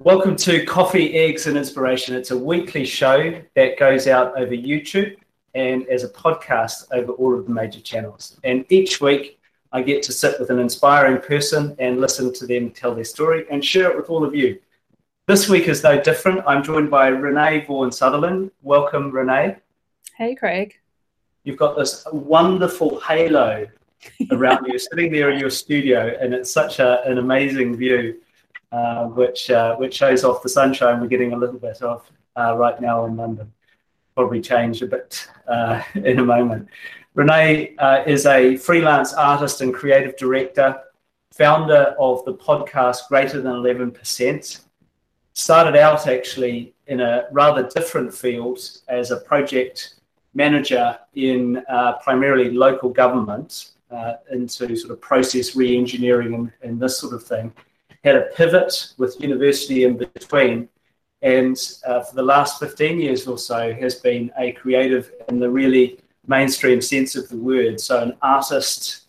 Welcome to Coffee, Eggs, and Inspiration. It's a weekly show that goes out over YouTube and as a podcast over all of the major channels. And each week, I get to sit with an inspiring person and listen to them tell their story and share it with all of you. This week is no different. I'm joined by Renee Vaughan Sutherland. Welcome, Renee. Hey, Craig. You've got this wonderful halo around you, sitting there in your studio, and it's such a, an amazing view, uh, which uh, which shows off the sunshine we're getting a little bit of uh, right now in London. Probably change a bit uh, in a moment. Renee uh, is a freelance artist and creative director, founder of the podcast Greater Than Eleven Percent. Started out actually in a rather different field as a project manager in uh, primarily local government into sort of process re-engineering and, and, this sort of thing. Had a pivot with university in between, and uh, for the last 15 years or so has been a creative in the really mainstream sense of the word. So an artist,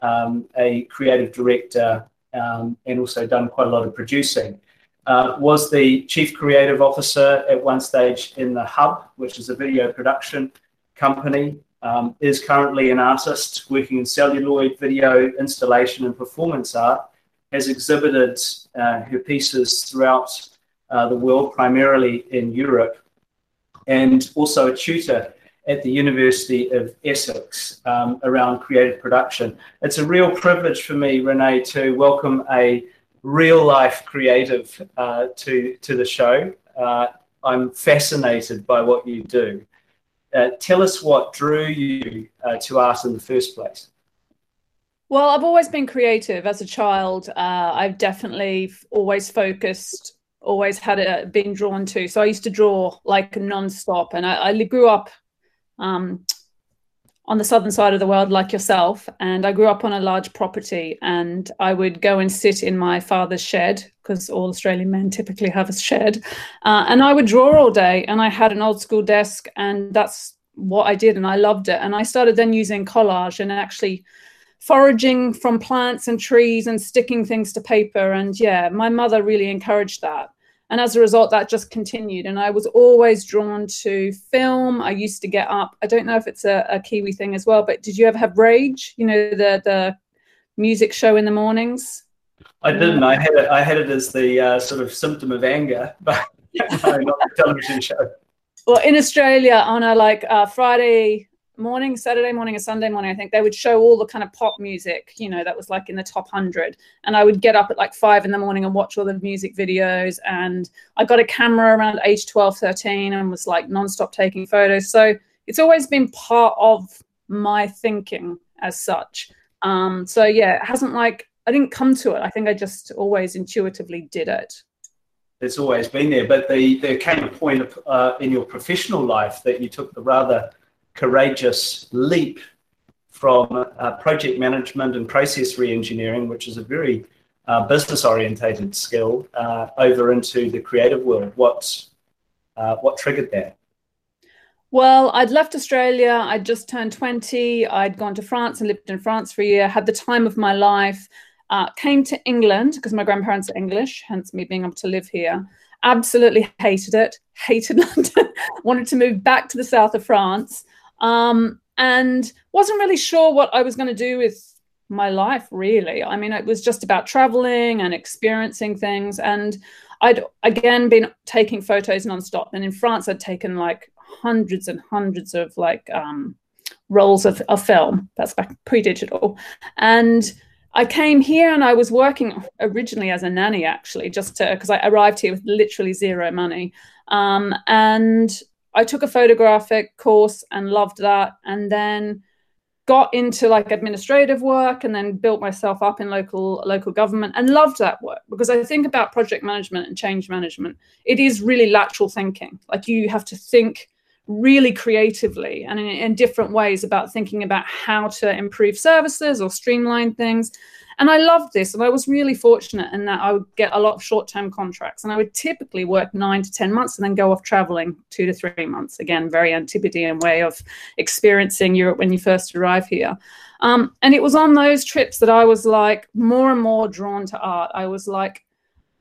um, a creative director, um, and also done quite a lot of producing. Uh, was the chief creative officer at one stage in the Hub, which is a video production company um, is currently an artist working in celluloid video installation and performance art, has exhibited uh, her pieces throughout uh, the world, primarily in Europe, and also a tutor at the University of Essex um, around creative production. It's a real privilege for me, Renee, to welcome a real life creative uh, to, to the show. Uh, I'm fascinated by what you do. Uh, tell us what drew you uh, to art in the first place. Well, I've always been creative. As a child. Uh, I've definitely always focused, always had it been drawn to. So I used to draw like non-stop, and I, I grew up um, on the southern side of the world like yourself. And i grew up on a large property. And i would go and sit in my father's shed because all australian men typically have a shed. Uh, and i would draw all day. And i had an old school desk. And that's what i did. And i loved it. And i started then using collage and actually foraging from plants and trees and sticking things to paper. And yeah my mother really encouraged that. And as a result that just continued. And i was always drawn to film. I used to get up. I don't know if it's a, a kiwi thing as well but did you ever have rage? You know the the music show in the mornings? I didn't. I had it i had it as the uh, sort of symptom of anger but no, not the television show. Well in australia on a like uh, friday morning, Saturday morning, or Sunday morning, I think they would show all the kind of pop music, you know, that was like in the top 100. And I would get up at like five in the morning and watch all the music videos. And I got a camera around age 12, 13 and was like nonstop taking photos. So it's always been part of my thinking as such. Um, so yeah, it hasn't like, I didn't come to it. I think I just always intuitively did it. It's always been there, but the, there came a point uh, in your professional life that you took the rather courageous leap from uh, project management and process reengineering, which is a very uh, business orientated skill, uh, over into the creative world. What, uh, what triggered that? Well, I'd left Australia. I'd just turned 20. I'd gone to France and lived in France for a year, had the time of my life. Uh, came to England because my grandparents are English, hence me being able to live here. Absolutely hated it, hated London, wanted to move back to the south of France um, and wasn't really sure what I was going to do with my life, really. I mean, it was just about traveling and experiencing things. And I'd again been taking photos nonstop. And in France, I'd taken like hundreds and hundreds of like um, rolls of, of film. That's back pre-digital. And I came here and I was working originally as a nanny, actually, just to because I arrived here with literally zero money. Um, and I took a photographic course and loved that. And then got into like administrative work and then built myself up in local local government and loved that work because I think about project management and change management. It is really lateral thinking. Like you have to think really creatively and in, in different ways about thinking about how to improve services or streamline things. And I loved this. And I was really fortunate in that I would get a lot of short term contracts. And I would typically work nine to 10 months and then go off traveling two to three months. Again, very Antipodean way of experiencing Europe when you first arrive here. Um, and it was on those trips that I was like more and more drawn to art. I was like,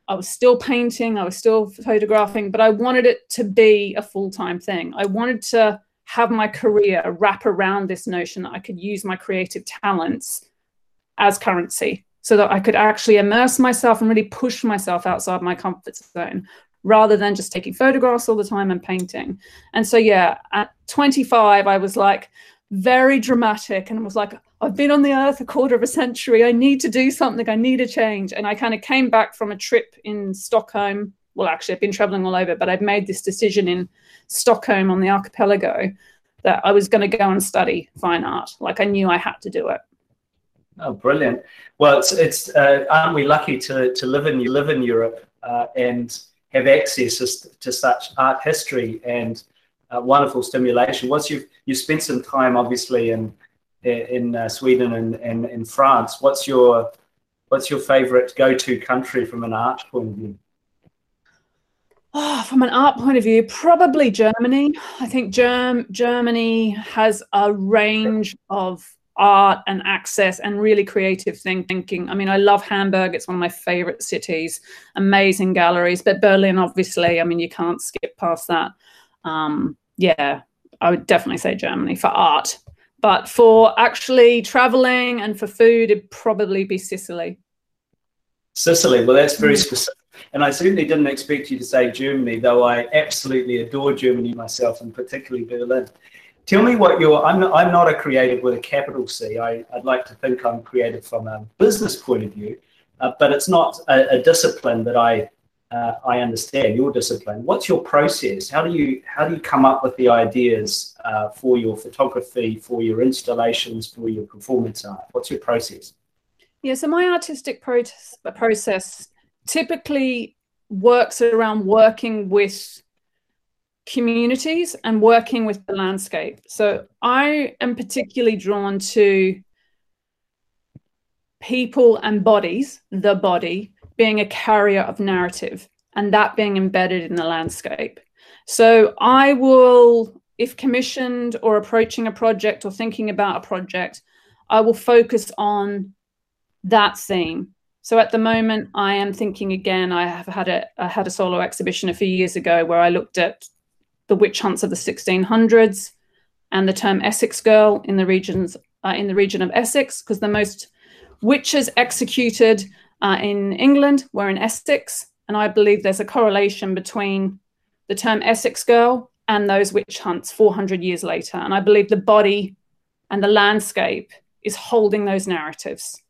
I was still painting, I was still photographing, but I wanted it to be a full time thing. I wanted to have my career wrap around this notion that I could use my creative talents as currency so that I could actually immerse myself and really push myself outside my comfort zone rather than just taking photographs all the time and painting. And so, yeah, at 25, I was like very dramatic and was like, I've been on the earth a quarter of a century. I need to do something. I need a change. And I kind of came back from a trip in Stockholm. Well, actually, I've been traveling all over, but I'd made this decision in Stockholm on the archipelago that I was going to go and study fine art. Like I knew I had to do it. Oh, brilliant! Well, it's it's uh, aren't we lucky to to live in live in Europe uh, and have access to such art history and uh, wonderful stimulation. Once you've you spent some time, obviously, in in uh, Sweden and, and in France. What's your what's your favorite go to country from an art point of view? Oh, from an art point of view, probably Germany. I think Germ- Germany has a range of art and access and really creative thinking. I mean, I love Hamburg. It's one of my favorite cities. Amazing galleries, but Berlin, obviously. I mean, you can't skip past that. Um, yeah, I would definitely say Germany for art. But for actually traveling and for food, it'd probably be Sicily. Sicily. Well, that's very mm. specific. And I certainly didn't expect you to say Germany, though I absolutely adore Germany myself, and particularly Berlin. Tell me what your. I'm not, I'm not a creative with a capital C. I, I'd like to think I'm creative from a business point of view, uh, but it's not a, a discipline that I uh, I understand. Your discipline. What's your process? How do you how do you come up with the ideas uh, for your photography, for your installations, for your performance art? What's your process? Yeah, so my artistic pro- process typically works around working with communities and working with the landscape. So I am particularly drawn to people and bodies, the body being a carrier of narrative and that being embedded in the landscape. So I will, if commissioned or approaching a project or thinking about a project, I will focus on that theme so at the moment, I am thinking again. I have had a I had a solo exhibition a few years ago where I looked at the witch hunts of the 1600s and the term Essex girl in the regions uh, in the region of Essex because the most witches executed uh, in England we're in Essex, and I believe there's a correlation between the term Essex girl and those witch hunts 400 years later. And I believe the body and the landscape is holding those narratives.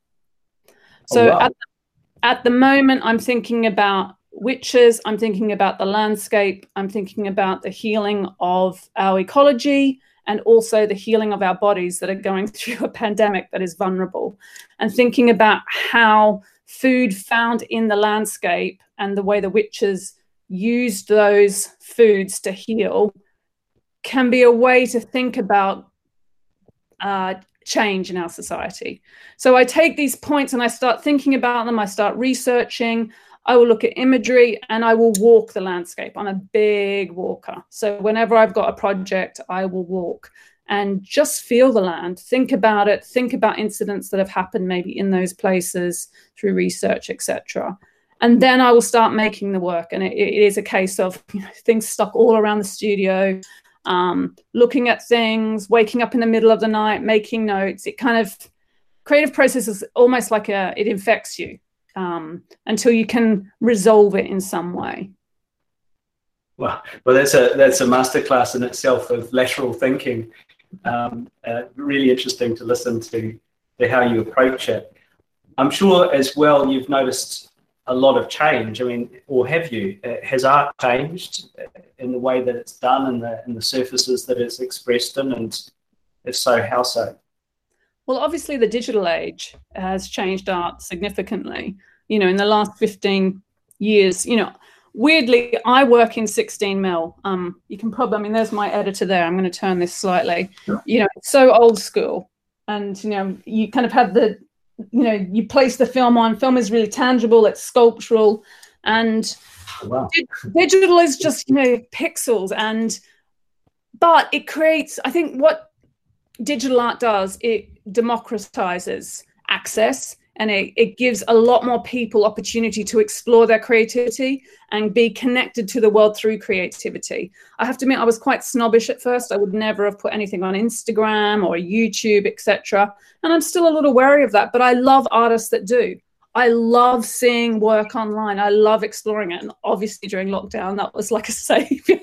Oh, so oh, wow. at, at the moment, I'm thinking about witches, I'm thinking about the landscape, I'm thinking about the healing of our ecology and also the healing of our bodies that are going through a pandemic that is vulnerable, and thinking about how food found in the landscape and the way the witches used those foods to heal can be a way to think about uh, change in our society. So I take these points and I start thinking about them, I start researching. I will look at imagery and I will walk the landscape. I'm a big walker. So whenever I've got a project, I will walk and just feel the land, think about it, think about incidents that have happened maybe in those places through research, etc. And then I will start making the work. And it, it is a case of you know, things stuck all around the studio um, looking at things, waking up in the middle of the night, making notes. It kind of creative process is almost like a it infects you um, until you can resolve it in some way. Well, well, that's a that's a masterclass in itself of lateral thinking. Um, uh, really interesting to listen to, to how you approach it. I'm sure as well you've noticed a lot of change. I mean, or have you? Uh, has art changed in the way that it's done and the and the surfaces that it's expressed in, and if so, how so? Well, obviously, the digital age has changed art significantly. You know, in the last fifteen years, you know, weirdly, I work in 16 mil. Um, you can probably, I mean, there's my editor there. I'm going to turn this slightly. Sure. You know, so old school, and you know, you kind of have the you know you place the film on film is really tangible it's sculptural and wow. digital is just you know pixels and but it creates i think what digital art does it democratizes access and it, it gives a lot more people opportunity to explore their creativity and be connected to the world through creativity i have to admit i was quite snobbish at first i would never have put anything on instagram or youtube etc and i'm still a little wary of that but i love artists that do I love seeing work online. I love exploring it. And obviously, during lockdown, that was like a savior.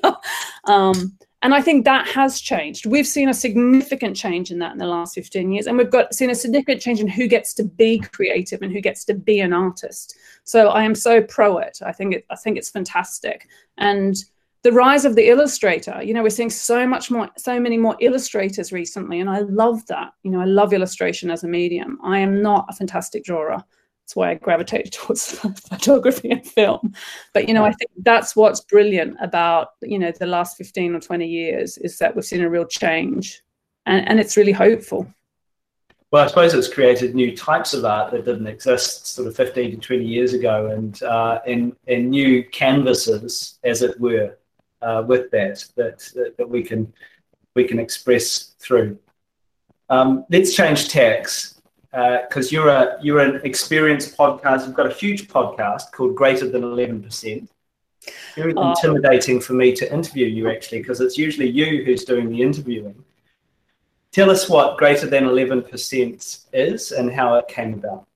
um, and I think that has changed. We've seen a significant change in that in the last 15 years. And we've got seen a significant change in who gets to be creative and who gets to be an artist. So I am so pro it. I think it, I think it's fantastic. And the rise of the illustrator, you know, we're seeing so much more, so many more illustrators recently. And I love that. You know, I love illustration as a medium. I am not a fantastic drawer. That's why I gravitated towards photography and film. But you know, I think that's what's brilliant about you know the last fifteen or twenty years is that we've seen a real change, and, and it's really hopeful. Well, I suppose it's created new types of art that didn't exist sort of 15 to 20 years ago, and uh, in, in new canvases, as it were, uh, with that, that, that we can we can express through. Um, let's change tacks because uh, you're a you're an experienced podcast. You've got a huge podcast called Greater Than Eleven Percent. Very oh. intimidating for me to interview you actually, because it's usually you who's doing the interviewing. Tell us what Greater Than Eleven Percent is and how it came about.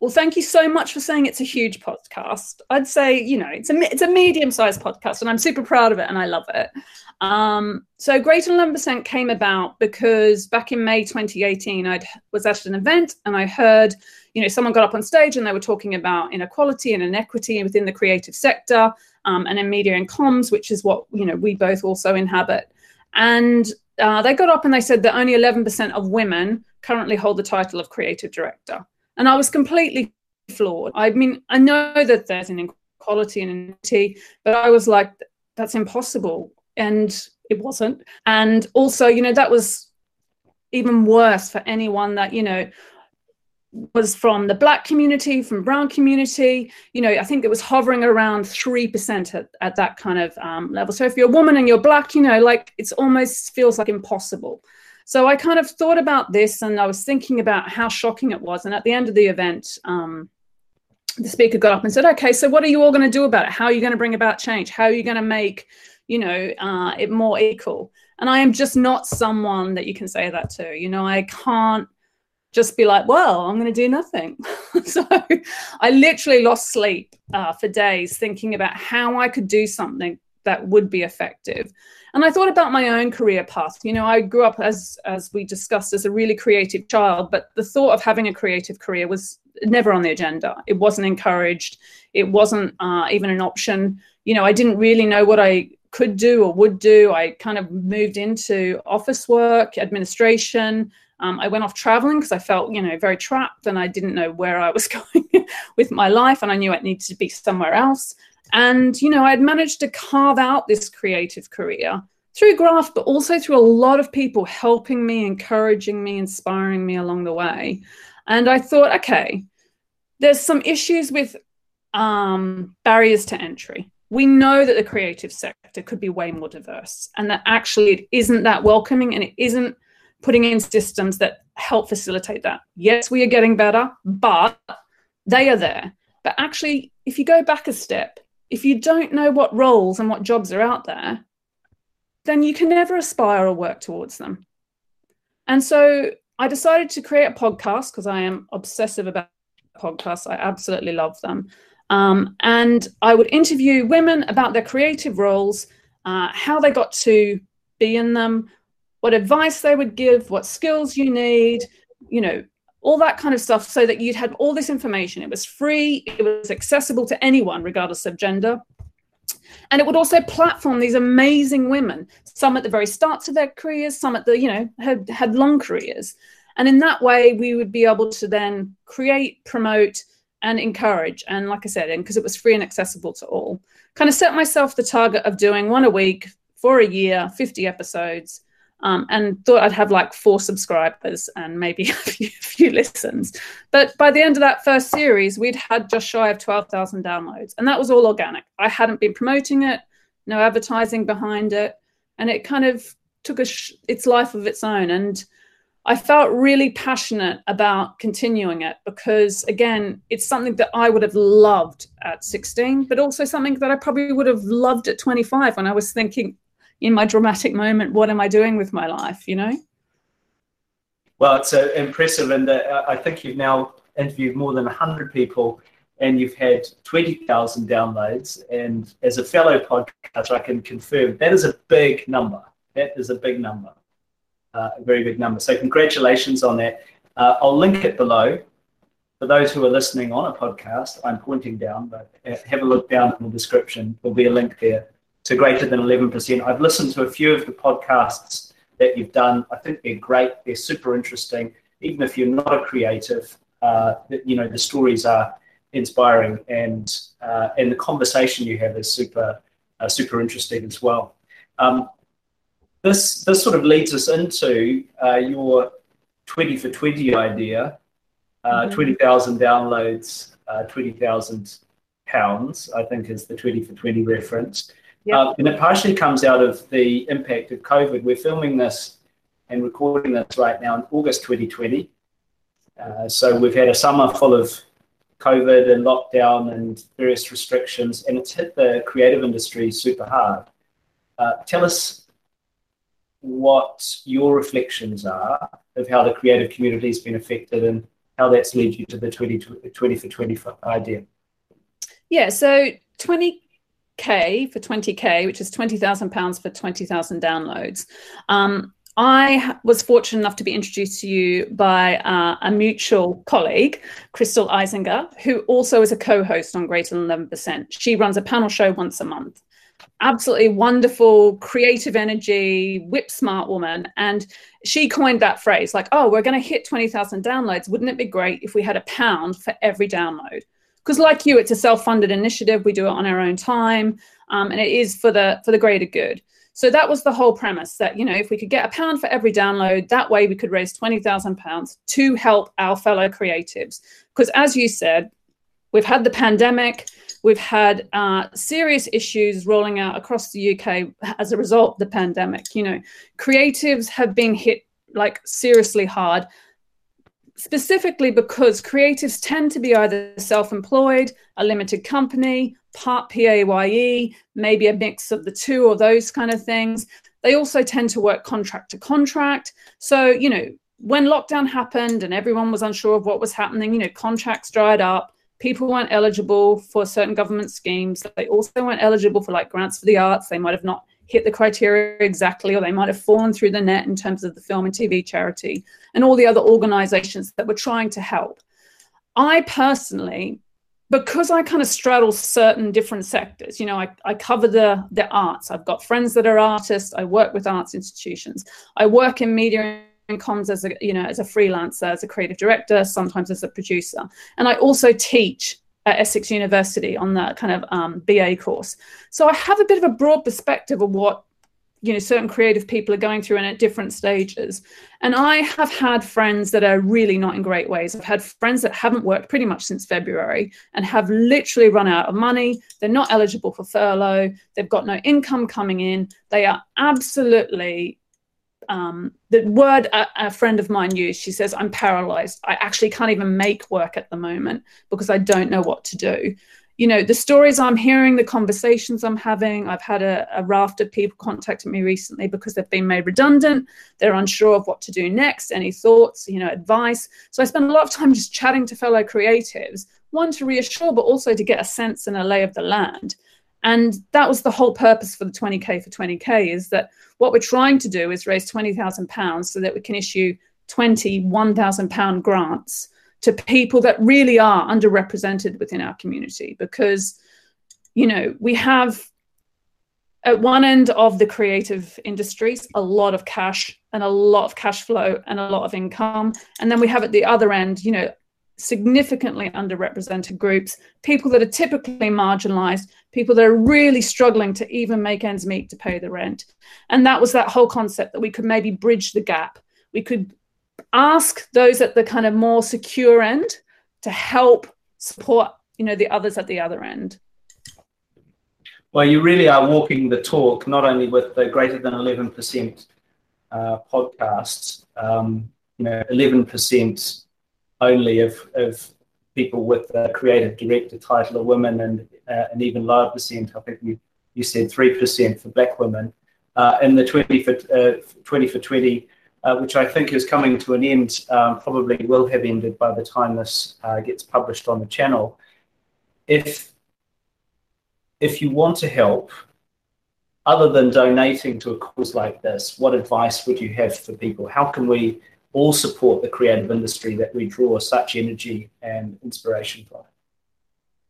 Well, thank you so much for saying it's a huge podcast. I'd say, you know, it's a it's a medium sized podcast, and I'm super proud of it, and I love it. Um, so, Greater Than Eleven Percent came about because back in May 2018, I was at an event and I heard, you know, someone got up on stage and they were talking about inequality and inequity within the creative sector um, and in media and comms, which is what you know we both also inhabit. And uh, they got up and they said that only 11% of women currently hold the title of creative director. And I was completely floored. I mean, I know that there's an inequality and inequity, but I was like, that's impossible. And it wasn't. And also, you know, that was even worse for anyone that, you know, was from the black community, from brown community. You know, I think it was hovering around 3% at, at that kind of um, level. So if you're a woman and you're black, you know, like it's almost feels like impossible. So I kind of thought about this and I was thinking about how shocking it was. And at the end of the event, um, the speaker got up and said, okay, so what are you all going to do about it? How are you going to bring about change? How are you going to make, you know, uh, it more equal? And I am just not someone that you can say that to. You know, I can't just be like, well, I'm going to do nothing. so I literally lost sleep uh, for days thinking about how I could do something that would be effective. And I thought about my own career path. You know, I grew up as as we discussed as a really creative child, but the thought of having a creative career was never on the agenda. It wasn't encouraged. It wasn't uh, even an option. You know, I didn't really know what I could do or would do. I kind of moved into office work, administration. Um, I went off traveling because I felt, you know, very trapped and I didn't know where I was going with my life and I knew I needed to be somewhere else. And, you know, I'd managed to carve out this creative career through graft, but also through a lot of people helping me, encouraging me, inspiring me along the way. And I thought, okay, there's some issues with um, barriers to entry. We know that the creative sector could be way more diverse and that actually it isn't that welcoming and it isn't putting in systems that help facilitate that. Yes, we are getting better, but they are there. But actually, if you go back a step, if you don't know what roles and what jobs are out there, then you can never aspire or work towards them. And so I decided to create a podcast because I am obsessive about podcasts. I absolutely love them. Um, and I would interview women about their creative roles, uh, how they got to be in them, what advice they would give, what skills you need, you know, all that kind of stuff so that you'd have all this information. It was free, it was accessible to anyone, regardless of gender. And it would also platform these amazing women, some at the very starts of their careers, some at the, you know, had, had long careers. And in that way, we would be able to then create, promote, and encourage. And like I said, and because it was free and accessible to all, kind of set myself the target of doing one a week for a year, 50 episodes, um, and thought I'd have like four subscribers and maybe a few, few, listens. But by the end of that first series, we'd had just shy of 12,000 downloads, and that was all organic. I hadn't been promoting it, no advertising behind it, and it kind of took sh- its life of its own. And I felt really passionate about continuing it because, again, it's something that I would have loved at 16, but also something that I probably would have loved at 25 when I was thinking in my dramatic moment, what am I doing with my life, you know? Well, it's uh, impressive. And uh, I think you've now interviewed more than 100 people and you've had 20,000 downloads. And as a fellow podcaster, I can confirm that is a big number. That is a big number uh, a very big number. So congratulations on that. Uh, I'll link it below. For those who are listening on a podcast, I'm pointing down, but uh, have a look down in the description. There'll be a link there to greater than 11%. I've listened to a few of the podcasts that you've done. I think they're great. They're super interesting. Even if you're not a creative, uh, you know, the stories are inspiring and uh, and the conversation you have is super uh, super interesting as well. Um, this this sort of leads us into uh, your 20 for 20 idea uh, mm-hmm. 20,000 downloads, uh, 20,000 pounds, I think is the 20 for 20 reference. Yep. Uh, and it partially comes out of the impact of COVID. We're filming this and recording this right now in August 2020. Uh, so we've had a summer full of COVID and lockdown and various restrictions, and it's hit the creative industry super hard. Uh, tell us what your reflections are of how the creative community has been affected and how that's led you to the 20, 20 for 20 idea. Yeah, so 20K for 20K, which is £20,000 for 20,000 downloads. Um, I was fortunate enough to be introduced to you by uh, a mutual colleague, Crystal Eisinger, who also is a co host on Greater Than 11%. She runs a panel show once a month absolutely wonderful, creative energy, whip smart woman. And she coined that phrase like, oh, we're going to hit 20,000 downloads. Wouldn't it be great if we had a pound for every download? Because, like you, it's a self funded initiative. We do it on our own time. Um, and it is for the for the greater good. So that was the whole premise that, you know, if we could get a pound for every download, that way we could raise 20,000 pounds to help our fellow creatives. Because as you said, we've had the pandemic, We've had uh, serious issues rolling out across the UK as a result of the pandemic. You know, creatives have been hit like seriously hard, specifically because creatives tend to be either self employed, a limited company, part PAYE, maybe a mix of the two or those kind of things. They also tend to work contract to contract. So, you know, when lockdown happened and everyone was unsure of what was happening, you know, contracts dried up people weren't eligible for certain government schemes. They also weren't eligible for like grants for the arts. They might have not hit the criteria exactly, or they might have fallen through the net in terms of the film and TV charity and all the other organizations that were trying to help. I personally, because I kind of straddle certain different sectors, you know, I, I cover the, the arts. I've got friends that are artists. I work with arts institutions. I work in media and comms as a you know as a freelancer as a creative director sometimes as a producer and i also teach at essex university on that kind of um, ba course. So i have a bit of a broad perspective of what you know certain creative people are going through and at different stages. And i have had friends that are really not in great ways. I've had friends that haven't worked pretty much since february and have literally run out of money. They're not eligible for furlough. They've got no income coming in. They are absolutely um, the word a, a, friend of mine used, she says, I'm paralyzed. I actually can't even make work at the moment because I don't know what to do. You know, the stories I'm hearing, the conversations I'm having, I've had a, a raft of people contacting me recently because they've been made redundant. They're unsure of what to do next, any thoughts, you know, advice. So I spend a lot of time just chatting to fellow creatives, one to reassure, but also to get a sense and a lay of the land. And that was the whole purpose for the 20K for 20K is that what we're trying to do is raise £20,000 so that we can issue 20 £1,000 grants to people that really are underrepresented within our community because, you know, we have at one end of the creative industries a lot of cash and a lot of cash flow and a lot of income. And then we have at the other end, you know, significantly underrepresented groups, people that are typically marginalized, people that are really struggling to even make ends meet to pay the rent. And that was that whole concept that we could maybe bridge the gap. We could ask those at the kind of more secure end to help support, you know, the others at the other end. Well, you really are walking the talk, not only with the greater than 11% uh, podcasts, um, you know, 11% only of, of people with a creative director title are women and uh, an even lower percent, I think you, you said 3% for black women. Uh, in the 20 for, uh, 20 for 20, uh, which I think is coming to an end, um, probably will have ended by the time this uh, gets published on the channel. If, if you want to help, other than donating to a cause like this, what advice would you have for people? How can we all support the creative industry that we draw such energy and inspiration from?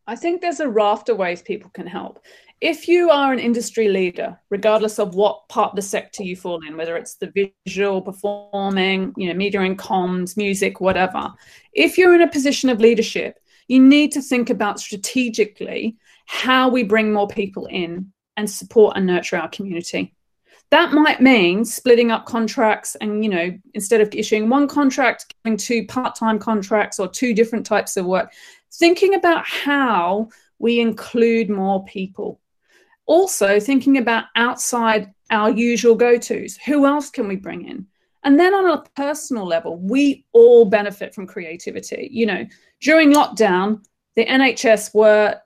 I think there's a raft of ways people can help. If you are an industry leader, regardless of what part of the sector you fall in, whether it's the visual, performing, you know, media and comms, music, whatever, if you're in a position of leadership, you need to think about strategically how we bring more people in and support and nurture our community. That might mean splitting up contracts and, you know, instead of issuing one contract, giving two part time contracts or two different types of work, thinking about how we include more people. Also, thinking about outside our usual go tos. Who else can we bring in? And then on a personal level, we all benefit from creativity. You know, during lockdown, the NHS were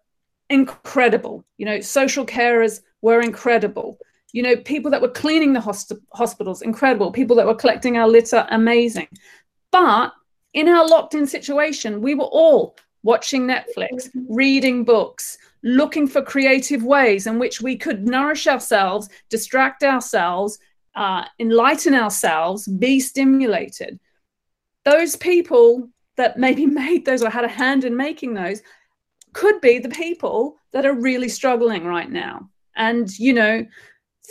incredible. You know, social carers were incredible. You know, people that were cleaning the host- hospitals, incredible. People that were collecting our litter, amazing. But in our locked in situation, we were all watching Netflix, reading books, looking for creative ways in which we could nourish ourselves, distract ourselves, uh, enlighten ourselves, be stimulated. Those people that maybe made those or had a hand in making those could be the people that are really struggling right now. And, you know,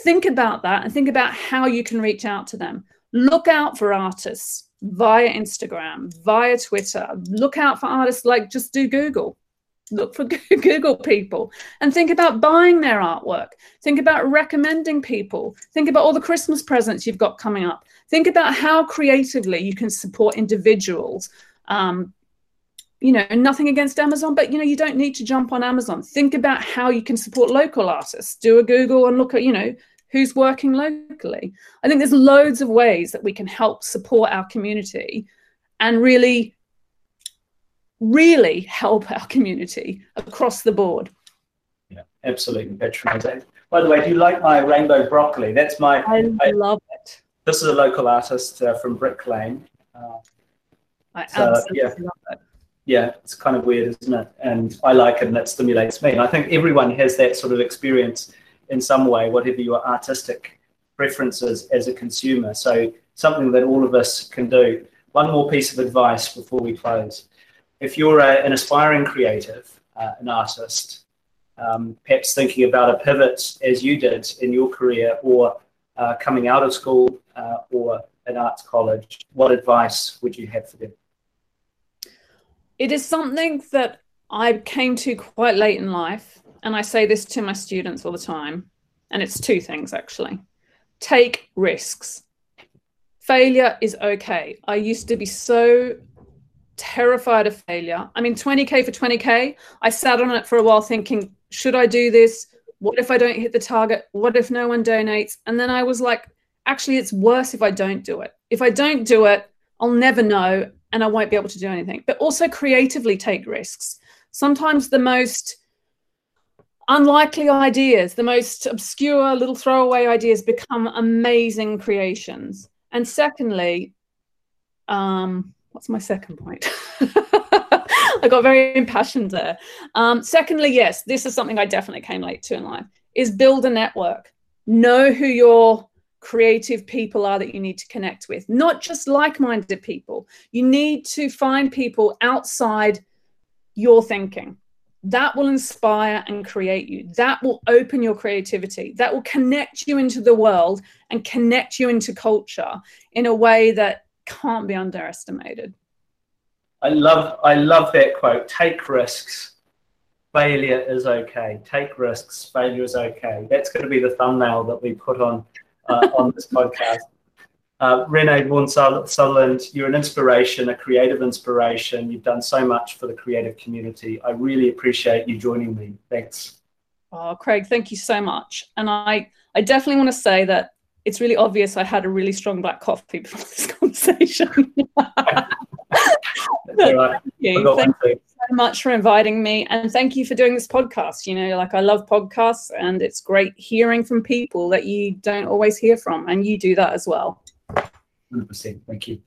think about that and think about how you can reach out to them. Look out for artists via Instagram, via Twitter. Look out for artists like just do Google. Look for Google people and think about buying their artwork. Think about recommending people. Think about all the Christmas presents you've got coming up. Think about how creatively you can support individuals um, you know, nothing against Amazon, but you know, you don't need to jump on Amazon. Think about how you can support local artists. Do a Google and look at, you know, who's working locally. I think there's loads of ways that we can help support our community and really, really help our community across the board. Yeah, absolutely patronizing. By the way, do you like my rainbow broccoli? That's my. I, I love it. This is a local artist uh, from Brick Lane. Uh, I so, absolutely yeah. love it yeah, it's kind of weird, isn't it? And I like it and it stimulates me. And I think everyone has that sort of experience in some way, whatever your artistic preferences as a consumer. So something that all of us can do. One more piece of advice before we close. If you're a, an aspiring creative, uh, an artist, um, perhaps thinking about a pivot as you did in your career or uh, coming out of school uh, or an arts college, what advice would you have for them? It is something that I came to quite late in life. And I say this to my students all the time. And it's two things actually take risks. Failure is okay. I used to be so terrified of failure. I mean, 20K for 20K, I sat on it for a while thinking, should I do this? What if I don't hit the target? What if no one donates? And then I was like, actually, it's worse if I don't do it. If I don't do it, I'll never know and I won't be able to do anything. But also creatively take risks. Sometimes the most unlikely ideas, the most obscure little throwaway ideas become amazing creations. And secondly, um, what's my second point? I got very impassioned there. Um, secondly, yes, this is something I definitely came late to in life, is build a network. Know who your creative people are that you need to connect with, not just like minded people. You need to find people outside your thinking. That will inspire and create you. That will open your creativity. That will connect you into the world and connect you into culture in a way that can't be underestimated. I love I love that quote. Take risks. Failure is okay. Take risks. Failure is okay. That's going to be the thumbnail that we put on uh, on this podcast. Uh, Renee Vaughan Sutherland, you're an inspiration, a creative inspiration. You've done so much for the creative community. I really appreciate you joining me. Thanks. Oh, Craig, thank you so much. And I, I definitely want to say that it's really obvious I had a really strong black coffee before this conversation. right. Thank you. Thank you so much for inviting me. And thank you for doing this podcast. You know, like I love podcasts and it's great hearing from people that you don't always hear from. And you do that as well. 100%. Thank you.